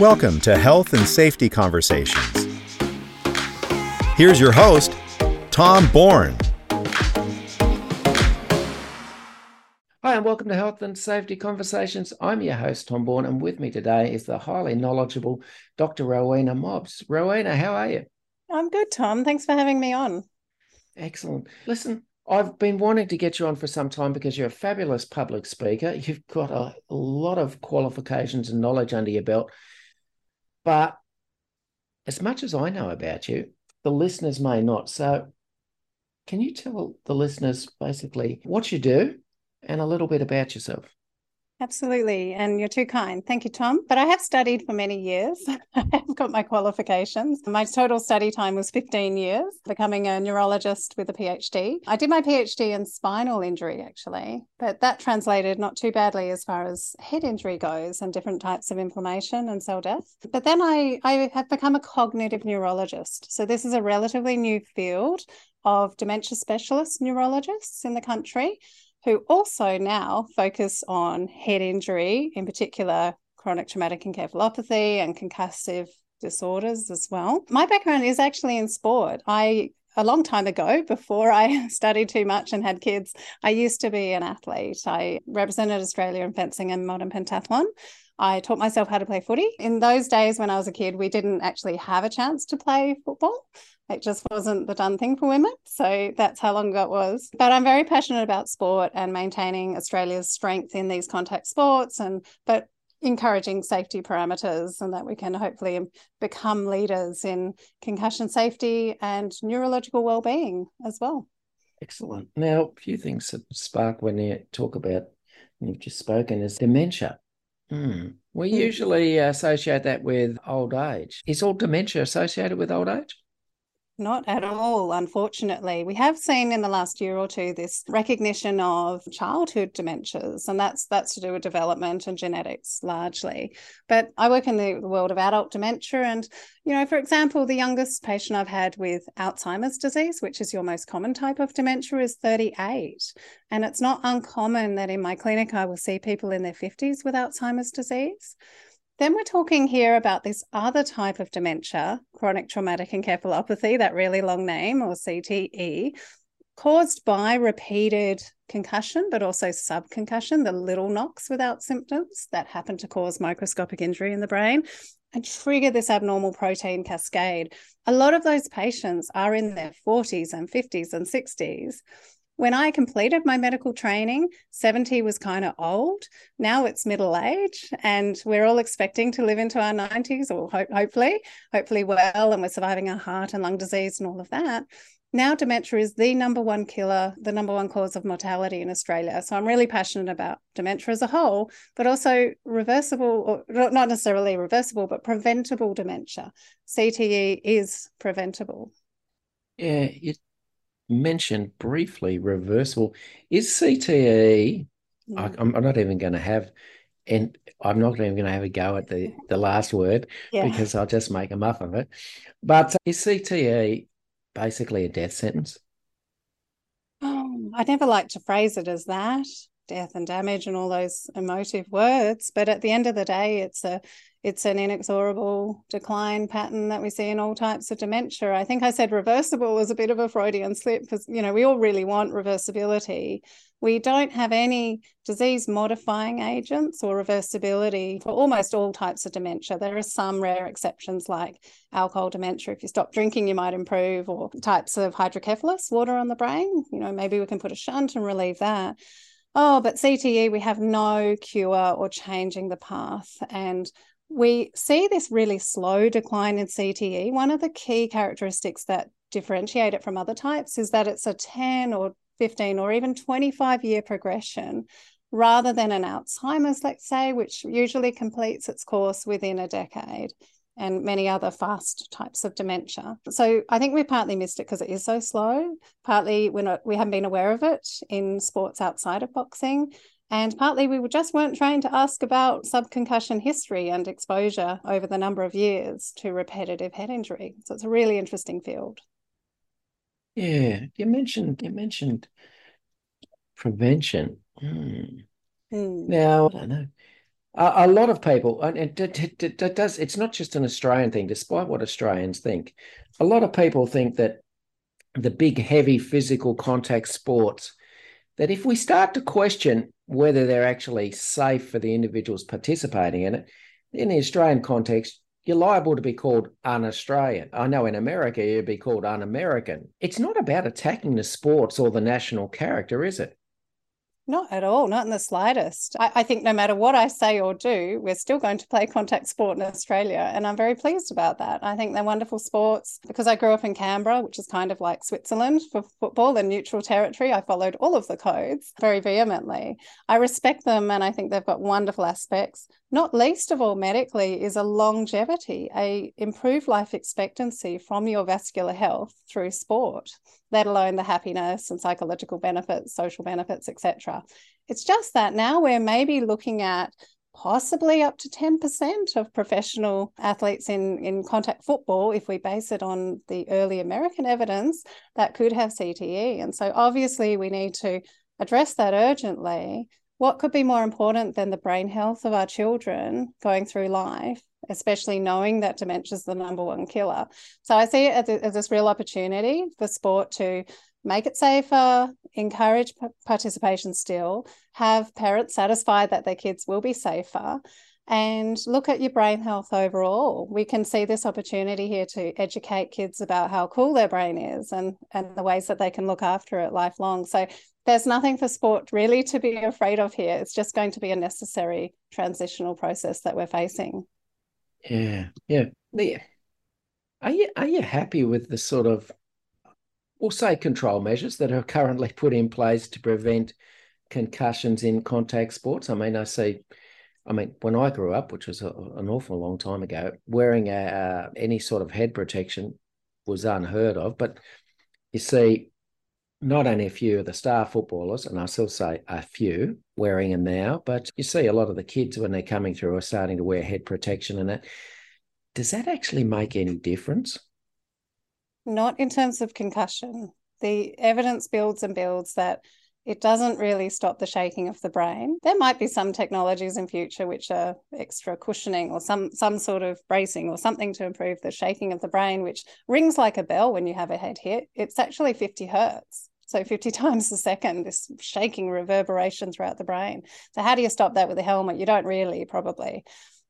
Welcome to Health and Safety Conversations. Here's your host, Tom Bourne. Hi, and welcome to Health and Safety Conversations. I'm your host, Tom Bourne, and with me today is the highly knowledgeable Dr. Rowena Mobbs. Rowena, how are you? I'm good, Tom. Thanks for having me on. Excellent. Listen, I've been wanting to get you on for some time because you're a fabulous public speaker. You've got a, a lot of qualifications and knowledge under your belt. But as much as I know about you, the listeners may not. So, can you tell the listeners basically what you do and a little bit about yourself? Absolutely. And you're too kind. Thank you, Tom. But I have studied for many years. I have got my qualifications. My total study time was 15 years, becoming a neurologist with a PhD. I did my PhD in spinal injury, actually, but that translated not too badly as far as head injury goes and different types of inflammation and cell death. But then I, I have become a cognitive neurologist. So this is a relatively new field of dementia specialist neurologists in the country who also now focus on head injury, in particular chronic traumatic encephalopathy and concussive disorders as well. My background is actually in sport. I a long time ago, before I studied too much and had kids, I used to be an athlete. I represented Australia in fencing and modern pentathlon. I taught myself how to play footy. In those days when I was a kid, we didn't actually have a chance to play football. It just wasn't the done thing for women. So that's how long ago it was. But I'm very passionate about sport and maintaining Australia's strength in these contact sports and but encouraging safety parameters and that we can hopefully become leaders in concussion safety and neurological well-being as well. Excellent. Now, a few things that spark when you talk about you've just spoken is dementia. Hmm. We hmm. usually associate that with old age. Is all dementia associated with old age? Not at all, unfortunately. We have seen in the last year or two this recognition of childhood dementias, and that's that's to do with development and genetics largely. But I work in the world of adult dementia, and you know, for example, the youngest patient I've had with Alzheimer's disease, which is your most common type of dementia, is 38. And it's not uncommon that in my clinic I will see people in their 50s with Alzheimer's disease. Then we're talking here about this other type of dementia, chronic traumatic encephalopathy, that really long name, or CTE, caused by repeated concussion, but also subconcussion, the little knocks without symptoms that happen to cause microscopic injury in the brain and trigger this abnormal protein cascade. A lot of those patients are in their 40s and 50s and 60s when I completed my medical training, 70 was kind of old. Now it's middle age, and we're all expecting to live into our 90s, or ho- hopefully, hopefully well, and we're surviving a heart and lung disease and all of that. Now, dementia is the number one killer, the number one cause of mortality in Australia. So I'm really passionate about dementia as a whole, but also reversible, or not necessarily reversible, but preventable dementia. CTE is preventable. Yeah, mentioned briefly reversible. Is CTE I, am not even going to have, and I'm not even going to have a go at the the last word yeah. because I'll just make a muff of it. But uh, is CTE basically a death sentence? Oh, I never like to phrase it as that death and damage and all those emotive words but at the end of the day it's a it's an inexorable decline pattern that we see in all types of dementia i think i said reversible was a bit of a freudian slip because you know we all really want reversibility we don't have any disease modifying agents or reversibility for almost all types of dementia. There are some rare exceptions like alcohol dementia. If you stop drinking, you might improve, or types of hydrocephalus, water on the brain. You know, maybe we can put a shunt and relieve that. Oh, but CTE, we have no cure or changing the path. And we see this really slow decline in CTE. One of the key characteristics that differentiate it from other types is that it's a 10 or 15 or even 25 year progression rather than an Alzheimer's, let's say, which usually completes its course within a decade and many other fast types of dementia. So I think we partly missed it because it is so slow. Partly we're not, we haven't been aware of it in sports outside of boxing. And partly we just weren't trained to ask about subconcussion history and exposure over the number of years to repetitive head injury. So it's a really interesting field. Yeah, you mentioned you mentioned prevention. Hmm. Hmm. Now I don't know a, lot of people, and it, it, it, it, does. It's not just an Australian thing, despite what Australians think. A lot of people think that the big, heavy physical contact sports, that if we start to question whether they're actually safe for the individuals participating in it, in the Australian context, you're liable to be called un-Australian. I know in America you'd be called un-American. It's not about attacking the sports or the national character, is it? Not at all, not in the slightest. I, I, think no matter what I say or do, we're still going to play contact sport in Australia. And I'm very pleased about that. I think they're wonderful sports. Because I grew up in Canberra, which is kind of like Switzerland for football and neutral territory, I followed all of the codes very vehemently. I respect them and I think they've got wonderful aspects. Not least of all medically is a longevity, a improved life expectancy from your vascular health through sport let alone the happiness and psychological benefits, social benefits, etc. It's just that now we're maybe looking at possibly up to 10% of professional athletes in, in contact football, if we base it on the early American evidence, that could have CTE. And so obviously we need to address that urgently. What could be more important than the brain health of our children going through life especially knowing that dementia is the number one killer. So I see it as, this real opportunity for sport to make it safer, encourage participation still, have parents satisfied that their kids will be safer, and look at your brain health overall. We can see this opportunity here to educate kids about how cool their brain is and, and the ways that they can look after it lifelong. So there's nothing for sport really to be afraid of here. It's just going to be a necessary transitional process that we're facing. Yeah, yeah, yeah. Are you are you happy with the sort of, we'll say, control measures that are currently put in place to prevent concussions in contact sports? I mean, I see. I mean, when I grew up, which was a, an awful long time ago, wearing a, uh, any sort of head protection was unheard of. But you see, not only a few of the star footballers, and I still say a few wearing them now, but you see a lot of the kids when they're coming through are starting to wear head protection and that. Does that actually make any difference? Not in terms of concussion. The evidence builds and builds that it doesn't really stop the shaking of the brain. There might be some technologies in future which are extra cushioning or some some sort of bracing or something to improve the shaking of the brain, which rings like a bell when you have a head hit. It's actually 50 hertz. So 50 times a second, this shaking reverberation throughout the brain. So how do you stop that with a helmet? You don't really, probably.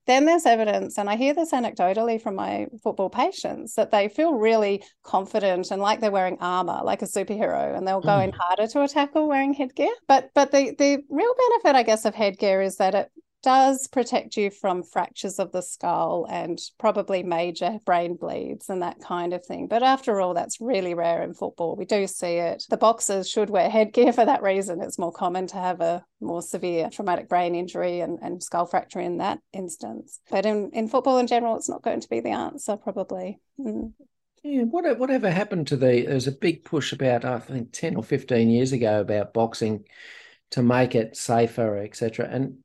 Then there's evidence, and I hear this anecdotally from my football patients, that they feel really confident and like they're wearing armor, like a superhero, and they'll go mm. in harder to a tackle wearing headgear. But but the the real benefit, I guess, of headgear is that it does protect you from fractures of the skull and probably major brain bleeds and that kind of thing. But after all, that's really rare in football. We do see it. The boxers should wear headgear for that reason. It's more common to have a more severe traumatic brain injury and, and skull fracture in that instance. But in, in football in general, it's not going to be the answer, probably. Mm. Yeah, what, whatever happened to the? There was a big push about I think ten or fifteen years ago about boxing to make it safer, etc. And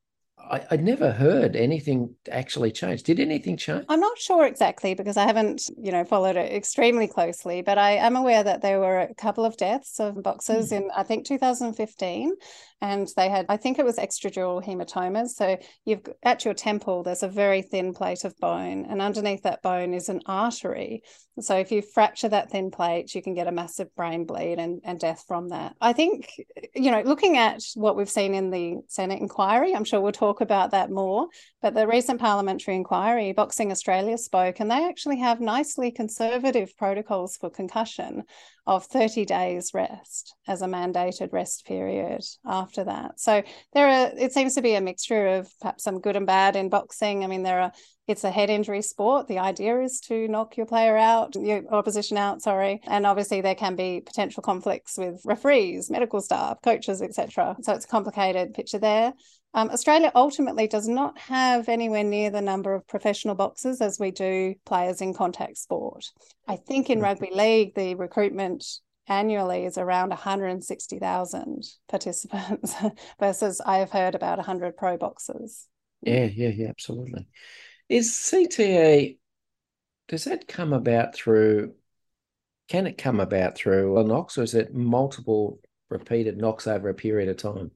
I, would never heard anything actually change. Did anything change? I'm not sure exactly because I haven't, you know, followed it extremely closely, but I am aware that there were a couple of deaths of boxers mm. in I think 2015 and they had i think it was extradural hematomas so you've at your temple there's a very thin plate of bone and underneath that bone is an artery so if you fracture that thin plate you can get a massive brain bleed and, and death from that i think you know looking at what we've seen in the senate inquiry i'm sure we'll talk about that more but the recent parliamentary inquiry boxing australia spoke and they actually have nicely conservative protocols for concussion of 30 days rest as a mandated rest period after that. So there are it seems to be a mixture of perhaps some good and bad in boxing. I mean there are it's a head injury sport. The idea is to knock your player out, your opposition out, sorry. And obviously there can be potential conflicts with referees, medical staff, coaches, etc. So it's a complicated picture there. Um, Australia ultimately does not have anywhere near the number of professional boxers as we do players in contact sport. I think in rugby league, the recruitment annually is around 160,000 participants versus I have heard about 100 pro boxers. Yeah, yeah, yeah, absolutely. Is CTA, does that come about through, can it come about through a knocks or is it multiple repeated knocks over a period of time?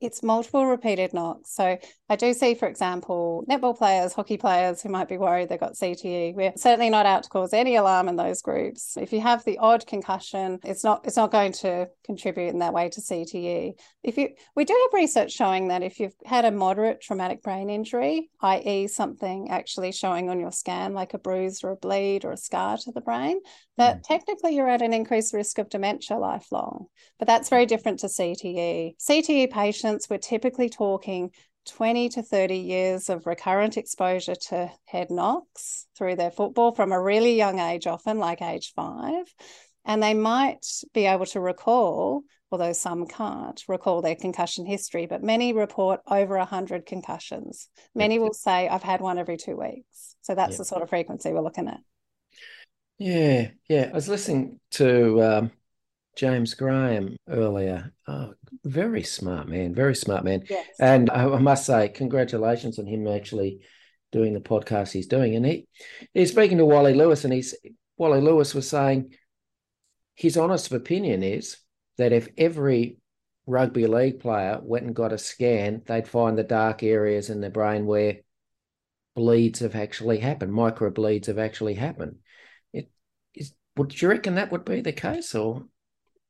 It's multiple repeated knocks. So I do see, for example, netball players, hockey players who might be worried they've got CTE. We're certainly not out to cause any alarm in those groups. If you have the odd concussion, it's not it's not going to contribute in that way to CTE. If you we do have research showing that if you've had a moderate traumatic brain injury, i.e., something actually showing on your scan like a bruise or a bleed or a scar to the brain, that mm. technically you're at an increased risk of dementia lifelong. But that's very different to CTE. CTE patients, we're typically talking 20 to 30 years of recurrent exposure to head knocks through their football from a really young age, often like age five. And they might be able to recall, although some can't, recall their concussion history, but many report over 100 concussions. Many will say, I've had one every two weeks. So that's yeah. the sort of frequency we're looking at. Yeah, yeah. I was listening to um, James Graham earlier. Oh, very smart man, very smart man. Yes. And I, I must say, congratulations on him actually doing the podcast he's doing. And he he's speaking to Wally Lewis, and he's Wally Lewis was saying his honest opinion is that if every rugby league player went and got a scan, they'd find the dark areas in the brain where bleeds have actually happened, micro bleeds have actually happened. It is would you reckon that would be the case or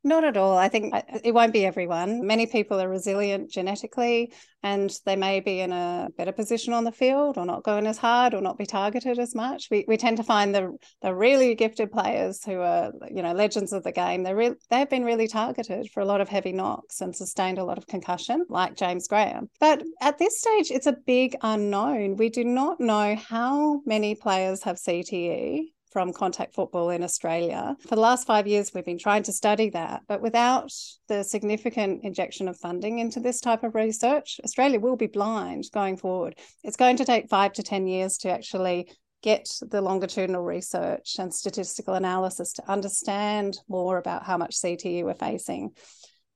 not at all. I think uh, it won't be everyone. Many people are resilient genetically and they may be in a better position on the field or not going as hard or not be targeted as much. We, we tend to find the, the really gifted players who are, you know, legends of the game. They're re- they've been really targeted for a lot of heavy knocks and sustained a lot of concussion, like James Graham. But at this stage, it's a big unknown. We do not know how many players have CTE from contact football in Australia. For the last five years, we've been trying to study that, but without the significant injection of funding into this type of research, Australia will be blind going forward. It's going to take five to 10 years to actually get the longitudinal research and statistical analysis to understand more about how much CTE we're facing.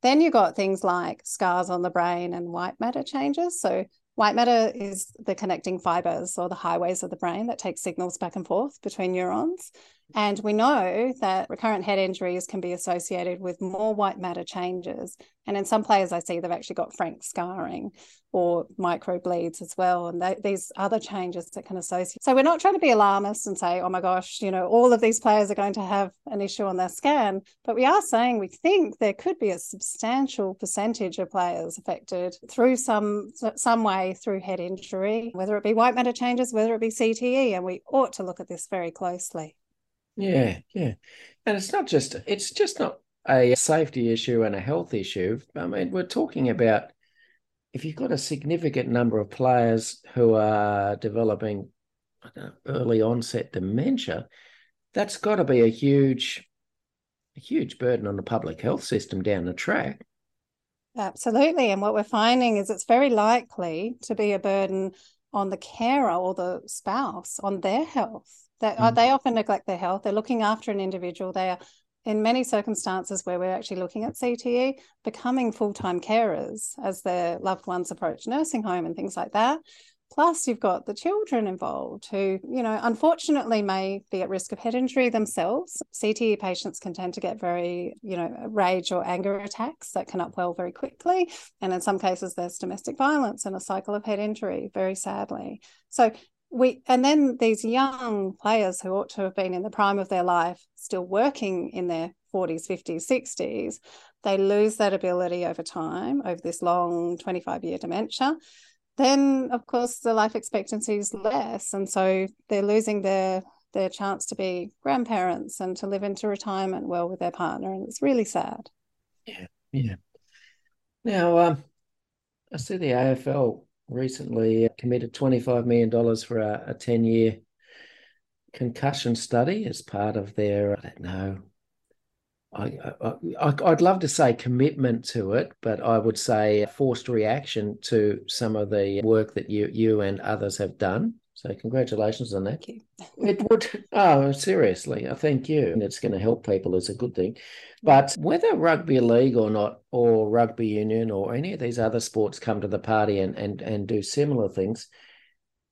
Then you've got things like scars on the brain and white matter changes. So White matter is the connecting fibers or the highways of the brain that take signals back and forth between neurons. And we know that recurrent head injuries can be associated with more white matter changes. And in some players, I see they've actually got frank scarring or micro bleeds as well. And they, these other changes that can associate. So we're not trying to be alarmist and say, oh my gosh, you know, all of these players are going to have an issue on their scan. But we are saying we think there could be a substantial percentage of players affected through some some way through head injury, whether it be white matter changes, whether it be CTE. And we ought to look at this very closely. Yeah, yeah. And it's not just it's just not a safety issue and a health issue. I mean, we're talking about if you've got a significant number of players who are developing early onset dementia, that's got to be a huge, a huge burden on the public health system down the track. Absolutely. And what we're finding is it's very likely to be a burden on the carer or the spouse on their health that mm. they often neglect their health. They're looking after an individual. They are in many circumstances where we're actually looking at CTE, becoming full time carers as their loved ones approach nursing home and things like that. Plus, you've got the children involved who, you know, unfortunately may be at risk of head injury themselves. CTE patients can tend to get very, you know, rage or anger attacks that can upwell very quickly. And in some cases, there's domestic violence and a cycle of head injury, very sadly. So, we and then these young players who ought to have been in the prime of their life still working in their 40s 50s 60s they lose that ability over time over this long 25 year dementia then of course the life expectancy is less and so they're losing their their chance to be grandparents and to live into retirement well with their partner and it's really sad. Yeah yeah. Now um i see the afl recently uh, committed $25 million for a, a 10 year concussion study as part of their, I don't know, I, I, I'd love to say commitment to it, but I would say forced reaction to some of the work that you you and others have done. So congratulations on that. It would. Oh, seriously, I thank you. And it's going to help people is a good thing. But whether rugby league or not, or rugby union, or any of these other sports come to the party and and and do similar things,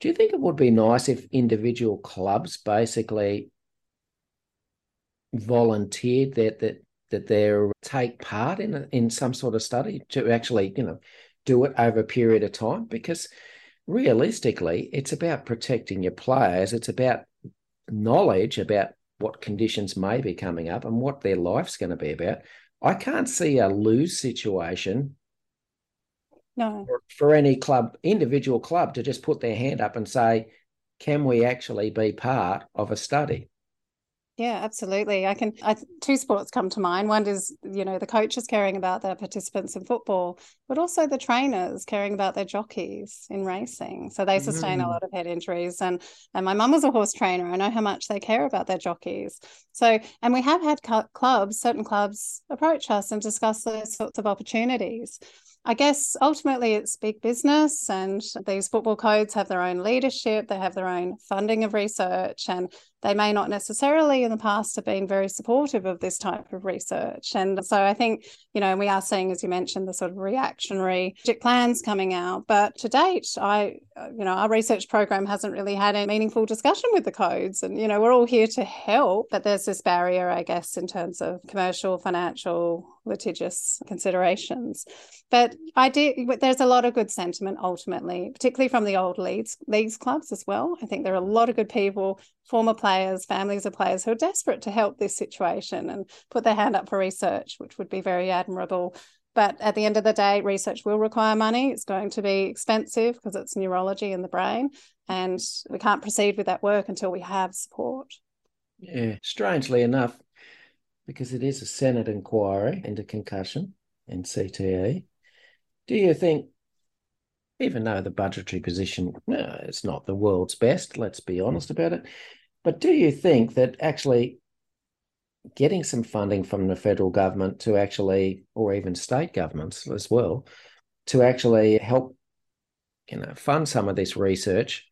do you think it would be nice if individual clubs basically volunteered that that that they take part in in some sort of study to actually you know do it over a period of time because realistically, it's about protecting your players. It's about knowledge about what conditions may be coming up and what their life's going to be about. I can't see a lose situation. No. For, for any club, individual club, to just put their hand up and say, "Can we actually be part of a study?" Yeah, absolutely. I can. I, two sports come to mind. One is, you know, the coaches caring about their participants in football, but also the trainers caring about their jockeys in racing. So they sustain mm. a lot of head injuries. And and my mum was a horse trainer. I know how much they care about their jockeys. So and we have had clubs, certain clubs, approach us and discuss those sorts of opportunities. I guess ultimately it's big business, and these football codes have their own leadership, they have their own funding of research, and they may not necessarily in the past have been very supportive of this type of research. And so I think, you know, we are seeing, as you mentioned, the sort of reactionary plans coming out. But to date, I, you know, our research program hasn't really had a meaningful discussion with the codes. And, you know, we're all here to help, but there's this barrier, I guess, in terms of commercial, financial, litigious considerations. But I do, there's a lot of good sentiment ultimately, particularly from the old leagues, leagues clubs as well. I think there are a lot of good people former players, families of players who are desperate to help this situation and put their hand up for research, which would be very admirable. But at the end of the day, research will require money. It's going to be expensive because it's neurology in the brain. And we can't proceed with that work until we have support. Yeah, strangely enough, because it is a Senate inquiry into concussion and CTE, do you think even though the budgetary position no, it's not the world's best, let's be honest about it. But do you think that actually getting some funding from the federal government to actually, or even state governments as well, to actually help, you know, fund some of this research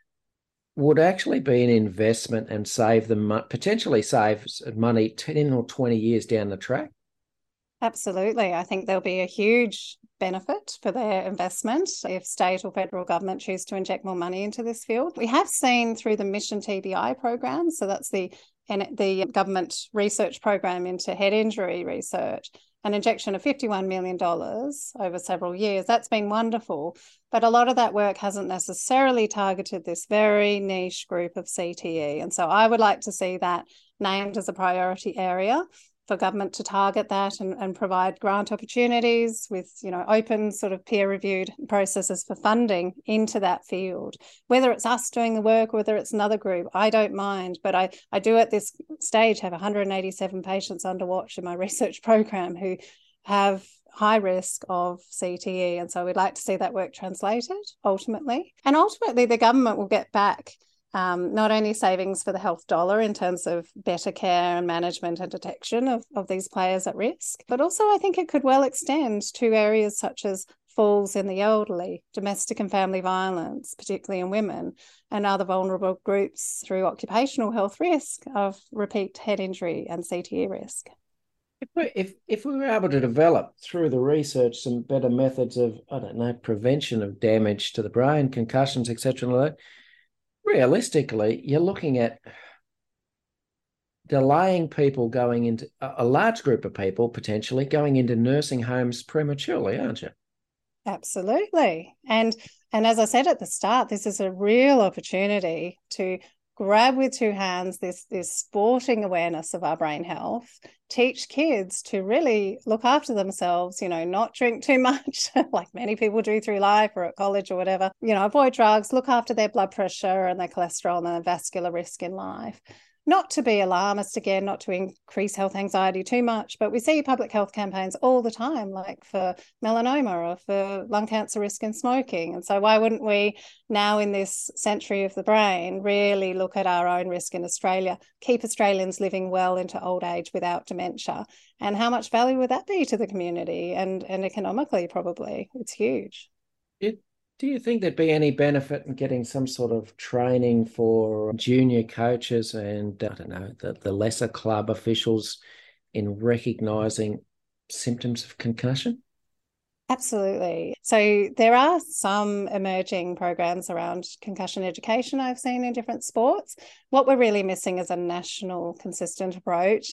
would actually be an investment and save them potentially save money 10 or 20 years down the track? Absolutely. I think there'll be a huge benefit for their investment if state or federal government choose to inject more money into this field. We have seen through the Mission TBI program, so that's the the government research program into head injury research, an injection of $51 million over several years. That's been wonderful. But a lot of that work hasn't necessarily targeted this very niche group of CTE. And so I would like to see that named as a priority area for government to target that and, and provide grant opportunities with you know open sort of peer reviewed processes for funding into that field whether it's us doing the work or whether it's another group i don't mind but i i do at this stage have 187 patients under watch in my research program who have high risk of CTE. And so we'd like to see that work translated ultimately. And ultimately, the government will get back um, not only savings for the health dollar in terms of better care and management and detection of, of these players at risk, but also I think it could well extend to areas such as falls in the elderly, domestic and family violence, particularly in women, and other vulnerable groups through occupational health risk of repeat head injury and CTE risk. If we, if if we were able to develop through the research some better methods of I don't know prevention of damage to the brain, concussions, etc., realistically, you're looking at delaying people going into a large group of people potentially going into nursing homes prematurely, aren't you? Absolutely. And and as I said at the start, this is a real opportunity to grab with two hands this this sporting awareness of our brain health teach kids to really look after themselves you know not drink too much like many people do through life or at college or whatever. You know avoid drugs look after their blood pressure and their cholesterol and their vascular risk in life not to be alarmist again, not to increase health anxiety too much, but we see public health campaigns all the time, like for melanoma or for lung cancer risk in smoking. And so, why wouldn't we now, in this century of the brain, really look at our own risk in Australia, keep Australians living well into old age without dementia? And how much value would that be to the community and, and economically, probably? It's huge. It do you think there'd be any benefit in getting some sort of training for junior coaches and uh, I don't know the, the lesser club officials in recognizing symptoms of concussion? Absolutely. So there are some emerging programs around concussion education I've seen in different sports. What we're really missing is a national consistent approach.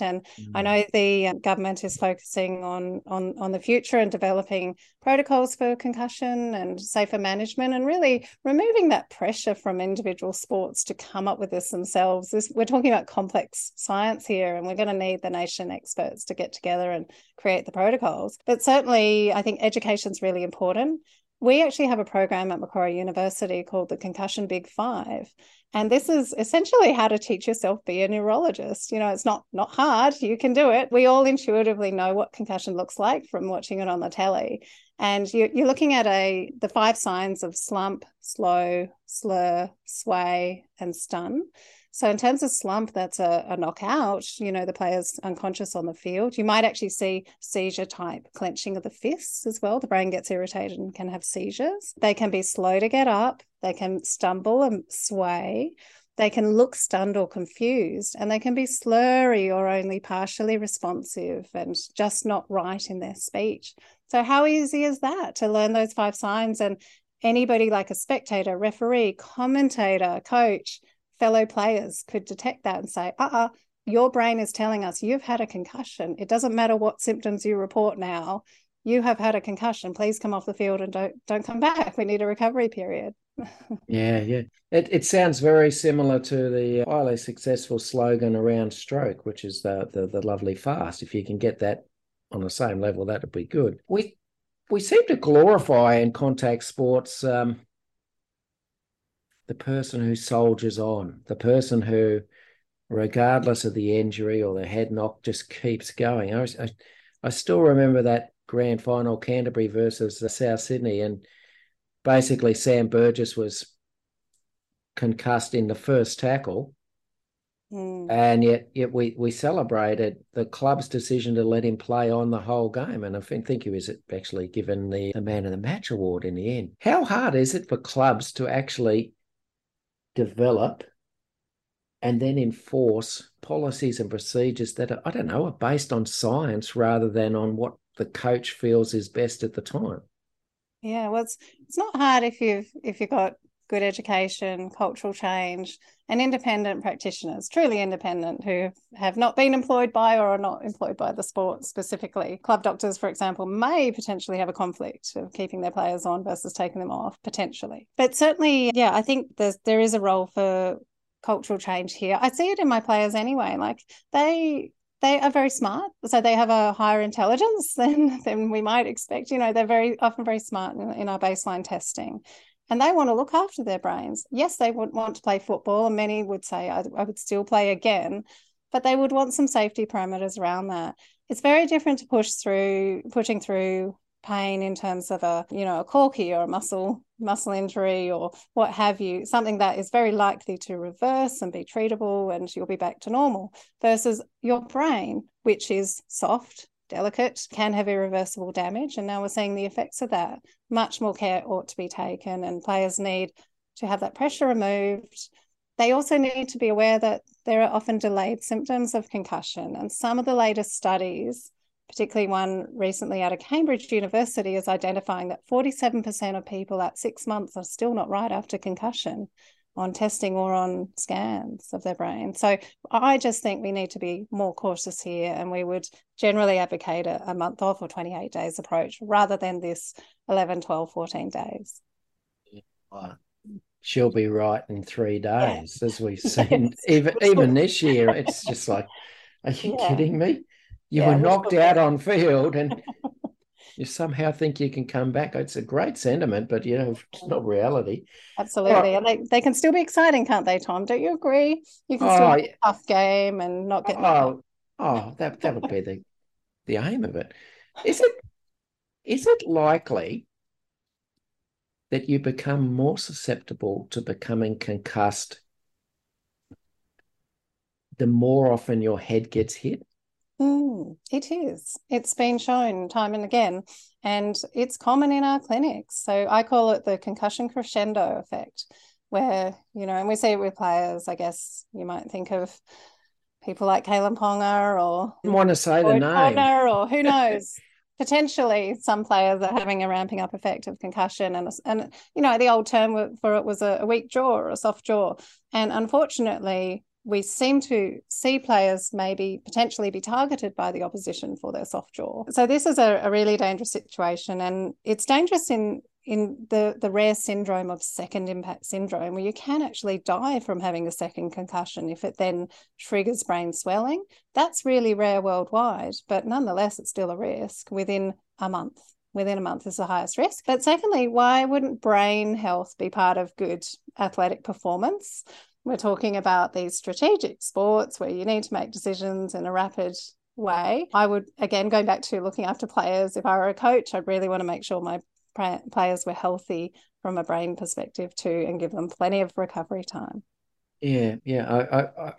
And I know the um, government is focusing on, on on the future and developing protocols for concussion and safer management, and really removing that pressure from individual sports to come up with this themselves. This, we're talking about complex science here, and we're going to need the nation experts to get together and create the protocols. But certainly, I think education is really important we actually have a program at Macquarie University called the Concussion Big Five. And this is essentially how to teach yourself be a neurologist. You know, it's not not hard. You can do it. We all intuitively know what concussion looks like from watching it on the telly. And you, you're looking at a the five signs of slump, slow, slur, sway, and stun. So in terms of slump, that's a, a, knockout. You know, the player's unconscious on the field. You might actually see seizure type clenching of the fists as well. The brain gets irritated and can have seizures. They can be slow to get up. They can stumble and sway. They can look stunned or confused, and they can be slurry or only partially responsive and just not right in their speech. So, how easy is that to learn those five signs? And anybody like a spectator, referee, commentator, coach, fellow players could detect that and say, uh uh-uh, uh your brain is telling us you've had a concussion. It doesn't matter what symptoms you report now. You have had a concussion. Please come off the field and don't don't come back. We need a recovery period. yeah, yeah. It it sounds very similar to the highly successful slogan around stroke, which is the the, the lovely fast. If you can get that on the same level, that would be good. We we seem to glorify in contact sports um, the person who soldiers on, the person who, regardless of the injury or the head knock, just keeps going. I, I, I still remember that grand final, Canterbury versus South Sydney, and basically Sam Burgess was concussed in the first tackle. Mm. And yet, yet we, we celebrated the club's decision to let him play on the whole game. And I think, think he was actually given the, the man of the match award in the end. How hard is it for clubs to actually develop and then enforce policies and procedures that are, I don't know, are based on science rather than on what the coach feels is best at the time? Yeah, well, it's it's not hard if you've if you've got good education, cultural change, and independent practitioners, truly independent, who have not been employed by or are not employed by the sport specifically. Club doctors, for example, may potentially have a conflict of keeping their players on versus taking them off, potentially. But certainly, yeah, I think there's there is a role for cultural change here. I see it in my players anyway. Like they they are very smart so they have a higher intelligence than than we might expect you know they're very often very smart in, in, our baseline testing and they want to look after their brains. Yes they would want to play football and many would say I, I would still play again but they would want some safety parameters around that. It's very different to push through pushing through pain in terms of a you know a corky or a muscle muscle injury or what have you something that is very likely to reverse and be treatable and you'll be back to normal versus your brain which is soft delicate can have irreversible damage and now we're seeing the effects of that. Much more care ought to be taken and players need to have that pressure removed. They also need to be aware that there are often delayed symptoms of concussion and some of the latest studies particularly one recently out of Cambridge University, is identifying that 47% of people at six months are still not right after concussion on testing or on scans of their brain. So I just think we need to be more cautious here and we would generally advocate a, a month off or 28 days approach rather than this 11, 12, 14 days. She'll be right in three days, yeah. as we've seen. yes. Even even this year, it's just like, are you yeah. kidding me? you yeah, were knocked out on field and you somehow think you can come back. It's a great sentiment, but you know, it's not reality. Absolutely. and they, they can still be exciting, can't they, Tom? Don't you agree? You can still oh, have a tough game and not get oh, oh, that that would be the the aim of it. Is it is it likely that you become more susceptible to becoming concussed the more often your head gets hit? Mm, it is. It's been shown time and again, and it's common in our clinics. So I call it the concussion crescendo effect, where, you know, and we see it with players. I guess you might think of people like Kalyn Ponga or I want to say the name or who knows. Potentially, some players are having a ramping up effect of concussion, and and you know the old term for it was a weak jaw or a soft jaw, and unfortunately, we seem to see players maybe potentially be targeted by the opposition for their soft jaw. So this is a, a really dangerous situation, and it's dangerous in in the the rare syndrome of second impact syndrome, where you can actually die from having a second concussion if it then triggers brain swelling. That's really rare worldwide, but nonetheless, it's still a risk within a month within a month is the highest risk. But secondly, why wouldn't brain health be part of good athletic performance? We're talking about these strategic sports where you need to make decisions in a rapid way. I would, again, going back to looking after players, if I were a coach, I'd really want to make sure my players were healthy from a brain perspective too and give them plenty of recovery time. Yeah, yeah. I, I, I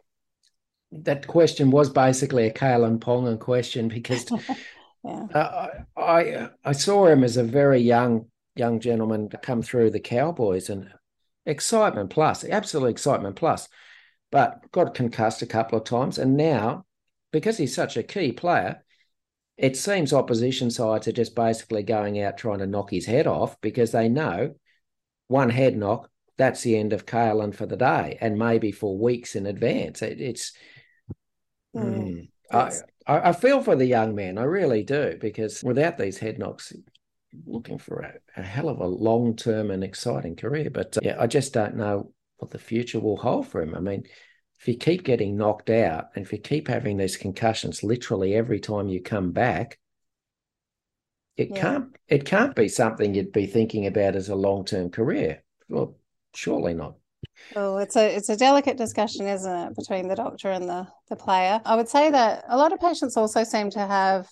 that question was basically a Kalyn Ponga question because yeah. uh, I I saw him as a very young young gentleman come through the Cowboys and excitement plus, absolute excitement plus. But got concussed a couple of times. And now, because he's such a key player, it seems opposition sides are just basically going out trying to knock his head off because they know one head knock, that's the end of Kalyn for the day and maybe for weeks in advance. It, it's. Mm, I, I feel for the young man, I really do, because without these head knocks, looking for a, a hell of a long term and exciting career. But uh, yeah, I just don't know what the future will hold for him. I mean, if you keep getting knocked out and if you keep having these concussions literally every time you come back, it yeah. can't it can't be something you'd be thinking about as a long term career. Well, surely not. Oh, it's a it's a delicate discussion, isn't it, between the doctor and the the player? I would say that a lot of patients also seem to have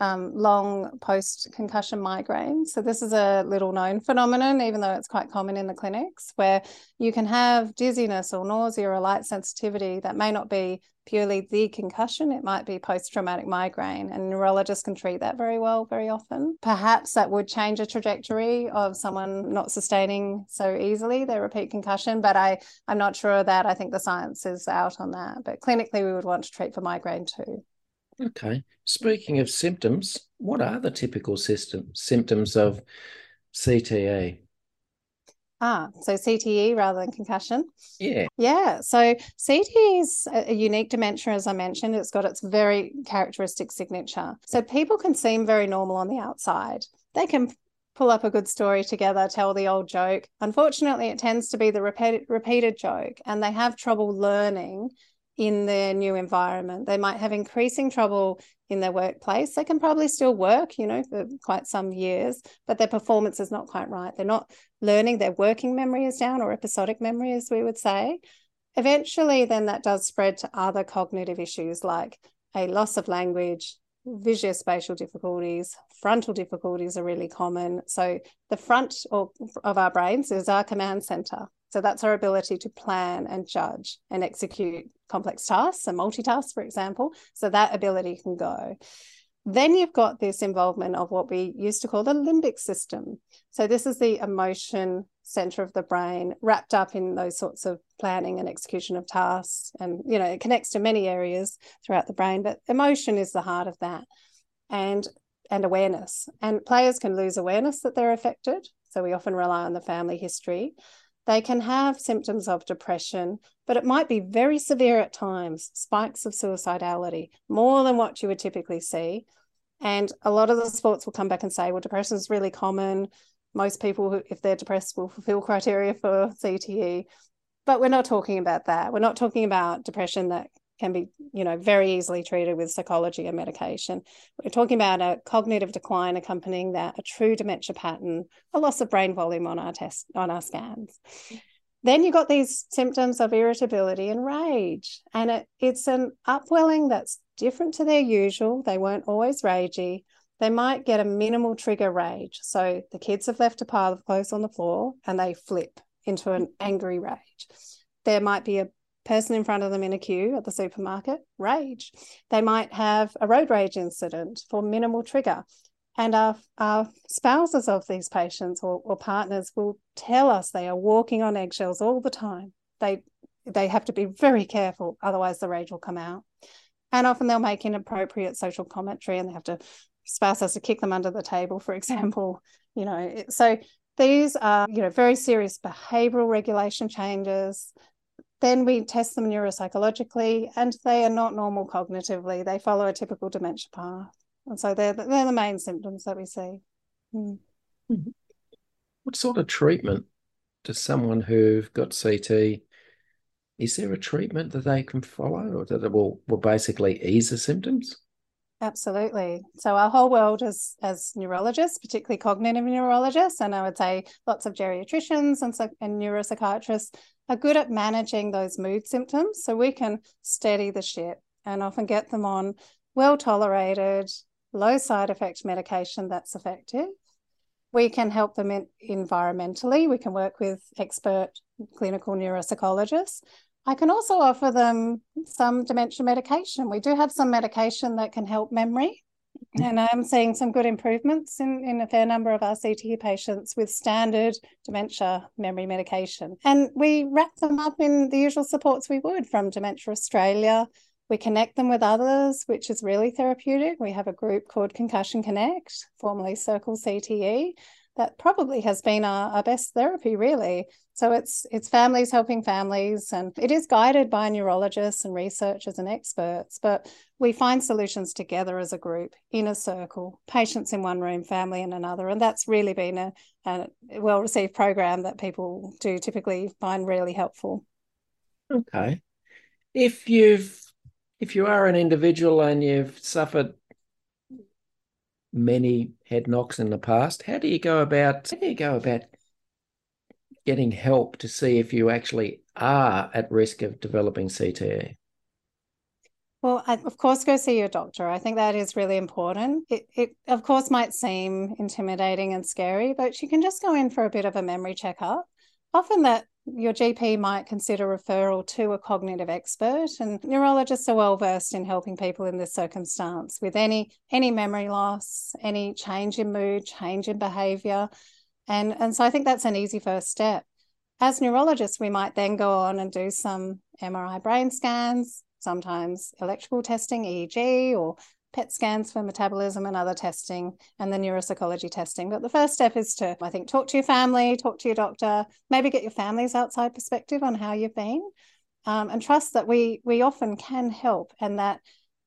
um, long post concussion migraine. So, this is a little known phenomenon, even though it's quite common in the clinics, where you can have dizziness or nausea or light sensitivity that may not be purely the concussion, it might be post traumatic migraine, and neurologists can treat that very well very often. Perhaps that would change a trajectory of someone not sustaining so easily their repeat concussion, but I, I'm not sure that. I think the science is out on that. But clinically, we would want to treat for migraine too. Okay. Speaking of symptoms, what are the typical system symptoms of CTE? Ah, so CTE rather than concussion. Yeah. Yeah. So CTE is a unique dementia, as I mentioned. It's got its very characteristic signature. So people can seem very normal on the outside. They can pull up a good story together, tell the old joke. Unfortunately, it tends to be the repeated, repeated joke, and they have trouble learning in their new environment. They might have increasing trouble in their workplace. They can probably still work, you know, for quite some years, but their performance is not quite right. They're not learning, their working memory is down or episodic memory, as we would say. Eventually, then that does spread to other cognitive issues like a loss of language, visuospatial difficulties, frontal difficulties are really common. So the front of, of our brains is our command center. So that's our ability to plan and judge and execute complex tasks and multitask, for example. So that ability can go. Then you've got this involvement of what we used to call the limbic system. So this is the emotion center of the brain wrapped up in those sorts of planning and execution of tasks. And, you know, it connects to many areas throughout the brain, but emotion is the heart of that. And and awareness. And players can lose awareness that they're affected. So we often rely on the family history. They can have symptoms of depression, but it might be very severe at times, spikes of suicidality, more than what you would typically see. And a lot of the sports will come back and say, well, depression is really common. Most people, if they're depressed, will fulfill criteria for CTE. But we're not talking about that. We're not talking about depression that can be you know very easily treated with psychology and medication. We're talking about a cognitive decline accompanying that a true dementia pattern a loss of brain volume on our test on our scans. Then you've got these symptoms of irritability and rage and it, it's an upwelling that's different to their usual. They weren't always ragey. They might get a minimal trigger rage. So the kids have left a pile of clothes on the floor and they flip into an angry rage. There might be a person in front of them in a queue at the supermarket, rage. They might have a road rage incident for minimal trigger. And our, our spouses of these patients or, or partners will tell us they are walking on eggshells all the time. They they have to be very careful, otherwise the rage will come out. And often they'll make inappropriate social commentary and they have to spouse has to kick them under the table, for example. You know, so these are, you know, very serious behavioral regulation changes, then we test them neuropsychologically, and they are not normal cognitively. They follow a typical dementia path. And so they're, they're the main symptoms that we see. Mm. What sort of treatment does someone who've got CT, is there a treatment that they can follow or that will, will basically ease the symptoms? Absolutely. So our whole world as as neurologists, particularly cognitive neurologists, and I would say lots of geriatricians and, and neuropsychiatrists are good at managing those mood symptoms. So we can steady the ship and often get them on well tolerated, low side effect medication that's effective. We can help them in, environmentally. We can work with expert clinical neuropsychologists. I can also offer them some dementia medication. We do have some medication that can help memory. And I'm seeing some good improvements in, in a fair number of our CTE patients with standard dementia memory medication. And we wrap them up in the usual supports we would from Dementia Australia. We connect them with others, which is really therapeutic. We have a group called Concussion Connect, formerly Circle CTE, that probably has been our, our best therapy really so it's it's families helping families and it is guided by neurologists and researchers and experts but we find solutions together as a group in a circle patients in one room family in another and that's really been a, a well received program that people do typically find really helpful okay if you've if you are an individual and you've suffered many head knocks in the past. How do you go about how do you go about getting help to see if you actually are at risk of developing CTE? Well, of course, go see your doctor. I think that is really important. It, it, of course, might seem intimidating and scary, but you can just go in for a bit of a memory checkup. Often, that your GP might consider referral to a cognitive expert, and neurologists are well versed in helping people in this circumstance with any any memory loss, any change in mood, change in behaviour, and and so I think that's an easy first step. As neurologists, we might then go on and do some MRI brain scans, sometimes electrical testing, EEG, or PET scans for metabolism and other testing, and the neuropsychology testing. But the first step is to, I think, talk to your family, talk to your doctor, maybe get your family's outside perspective on how you've been, um, and trust that we we often can help, and that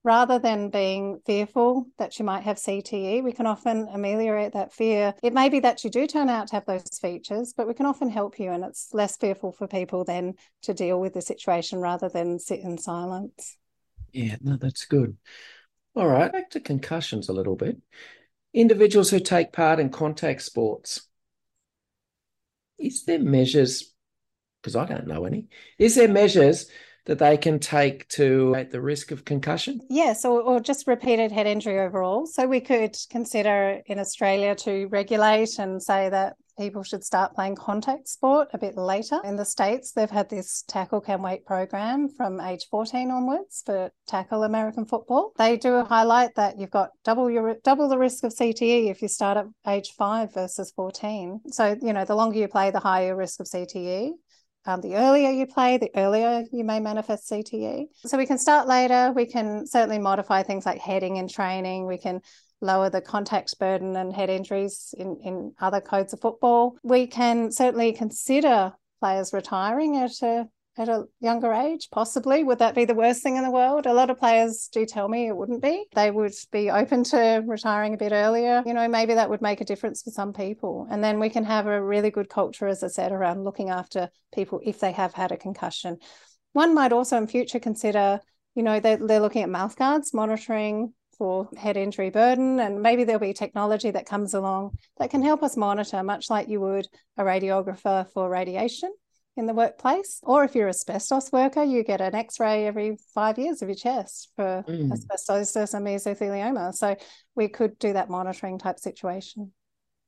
rather than being fearful that you might have CTE, we can often ameliorate that fear. It may be that you do turn out to have those features, but we can often help you, and it's less fearful for people then to deal with the situation rather than sit in silence. Yeah, no, that's good. All right, back to concussions a little bit. Individuals who take part in contact sports, is there measures? Because I don't know any. Is there measures that they can take to at the risk of concussion? Yes, or, or just repeated head injury overall. So we could consider in Australia to regulate and say that people should start playing contact sport a bit later. In the States, they've had this tackle can wait program from age 14 onwards for tackle American football. They do highlight that you've got double your double the risk of CTE if you start at age five versus 14. So, you know, the longer you play, the higher risk of CTE. Um, the earlier you play, the earlier you may manifest CTE. So we can start later. We can certainly modify things like heading and training. We can lower the contact burden and head injuries in, in other codes of football. We can certainly consider players retiring at a at a younger age, possibly. Would that be the worst thing in the world? A lot of players do tell me it wouldn't be. They would be open to retiring a bit earlier. You know, maybe that would make a difference for some people. And then we can have a really good culture, as I said, around looking after people if they have had a concussion. One might also in future consider, you know, they're, they're looking at mouth guards, monitoring for head injury burden. And maybe there'll be technology that comes along that can help us monitor, much like you would a radiographer for radiation in the workplace. Or if you're a asbestos worker, you get an X-ray every five years of your chest for mm. asbestosis and mesothelioma. So we could do that monitoring type situation.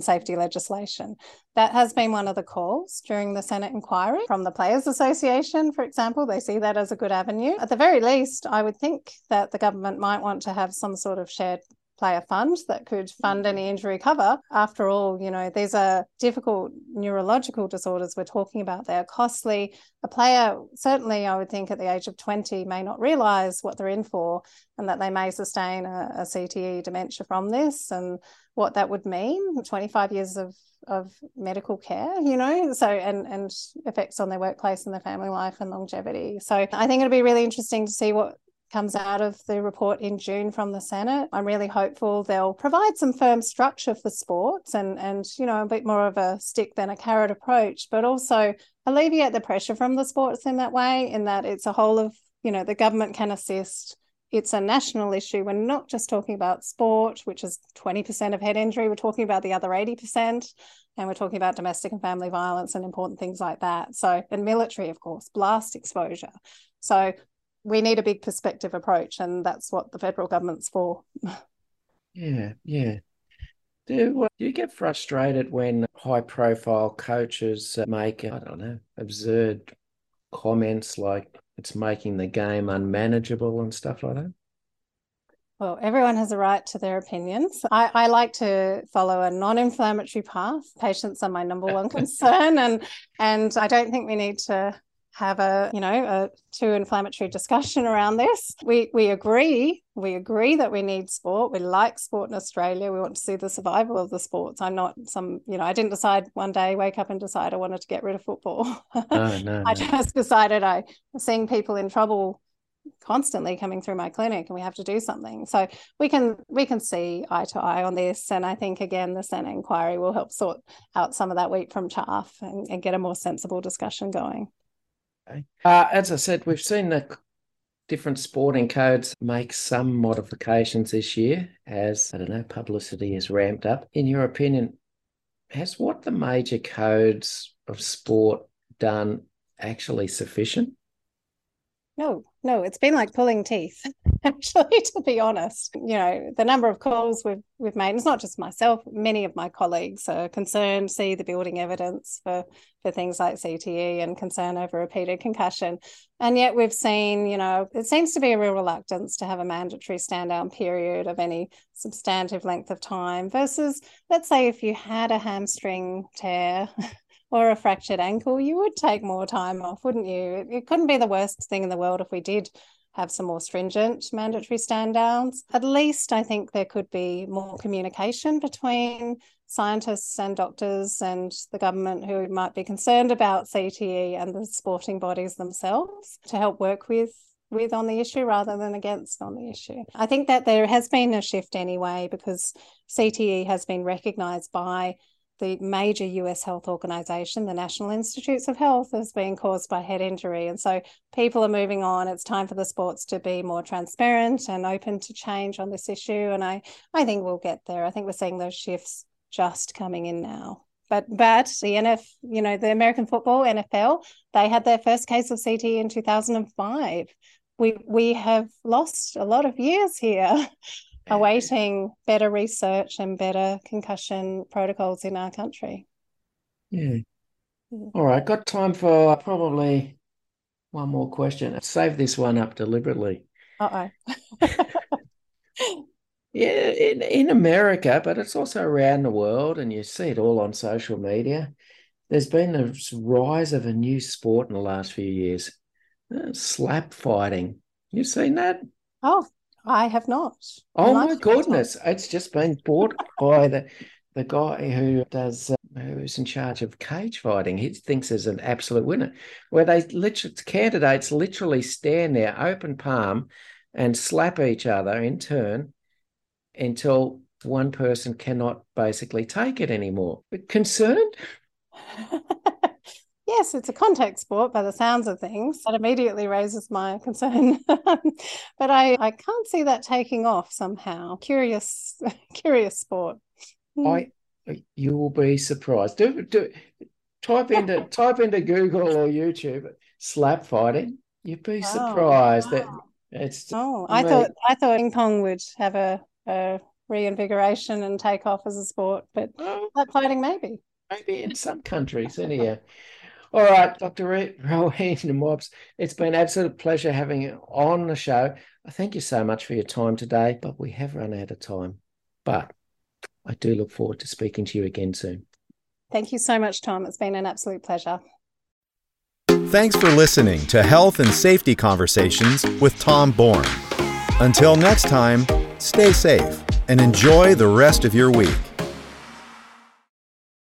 Safety legislation. That has been one of the calls during the Senate inquiry from the Players Association, for example. They see that as a good avenue. At the very least, I would think that the government might want to have some sort of shared player fund that could fund any injury cover. After all, you know, these are difficult neurological disorders we're talking about. They are costly. A player, certainly, I would think at the age of 20, may not realize what they're in for and that they may sustain a, a CTE dementia from this and what that would mean 25 years of of medical care you know so and and effects on their workplace and their family life and longevity so i think it'll be really interesting to see what comes out of the report in June from the Senate. I'm really hopeful they'll provide some firm structure for sports and and you know a bit more of a stick than a carrot approach, but also alleviate the pressure from the sports in that way, in that it's a whole of you know the government can assist. It's a national issue. We're not just talking about sport, which is 20% of head injury. We're talking about the other 80%. And we're talking about domestic and family violence and important things like that. So, and military, of course, blast exposure. So we need a big perspective approach, and that's what the federal government's for. Yeah, yeah. Do, uh, do you get frustrated when high profile coaches make, I don't know, absurd comments like it's making the game unmanageable and stuff like that? Well, everyone has a right to their opinions. I, I like to follow a non-inflammatory path. Patients are my number one concern, and and I don't think we need to have a you know a too inflammatory discussion around this. We we agree we agree that we need sport. We like sport in australia. We want to see the survival of the sports. I'm not some you know i didn't decide one day wake up and decide i wanted to get rid of football. No, no, i just decided i seeing people in trouble constantly coming through my clinic and we have to do something. So we can we can see eye to eye on this. And i think again the senate inquiry will help sort out some of that wheat from chaff and, and get a more sensible discussion going uh, as I said, we've seen the different sporting codes make some modifications this year as, I don't know, publicity has ramped up. In your opinion, has what the major codes of sport done actually sufficient? No, no, it's been like pulling teeth. actually, to be honest. You know, the number of calls we've we've made, it's not just myself, many of my colleagues are concerned, see the building evidence for for things like CTE and concern over repeated concussion. And yet we've seen, you know, it seems to be a real reluctance to have a mandatory stand down period of any substantive length of time versus, let's say, if you had a hamstring tear or a fractured ankle, you would take more time off, wouldn't you? It, couldn't be the worst thing in the world if we did have some more stringent mandatory stand downs. At least I think there could be more communication between scientists and doctors and the government who might be concerned about CTE and the sporting bodies themselves to help work with with on the issue rather than against on the issue. I think that there has been a shift anyway because CTE has been recognized by the major US health organization, the National Institutes of Health, has been caused by head injury. And so people are moving on. It's time for the sports to be more transparent and open to change on this issue. And I, I think we'll get there. I think we're seeing those shifts just coming in now. But but the NF, you know, the American football, NFL, they had their first case of CT in 2005. We we have lost a lot of years here awaiting better research and better concussion protocols in our country. Yeah. All right, got time for probably one more question. Save this one up deliberately. Uh oh. yeah, in, in America, but it's also around the world, and you see it all on social media. There's been a rise of a new sport in the last few years uh, slap fighting. You've seen that? Oh, I have not. Oh my goodness! It's just been bought by the the guy who does uh, who's in charge of cage fighting. He thinks is an absolute winner, where they literally candidates literally stand there, open palm, and slap each other in turn until one person cannot basically take it anymore. But concerned. yes, it's a contact sport by the sounds of things. That immediately raises my concern. but I, I can't see that taking off somehow. Curious, curious sport. Hmm. I you will be surprised. Do do type into type into Google or YouTube slap fighting. You'd be surprised wow. that it's Oh, I me. thought I thought ping pong would have a, a reinvigoration and take off as a sport, but slap fighting maybe. Maybe in some countries, anyhow. All right, Dr. Rowena Mobbs, it's been an absolute pleasure having you on the show. I thank you so much for your time today, but we have run out of time. But I do look forward to speaking to you again soon. Thank you so much, Tom. It's been an absolute pleasure. Thanks for listening to Health and Safety Conversations with Tom Bourne. Until next time, stay safe and enjoy the rest of your week.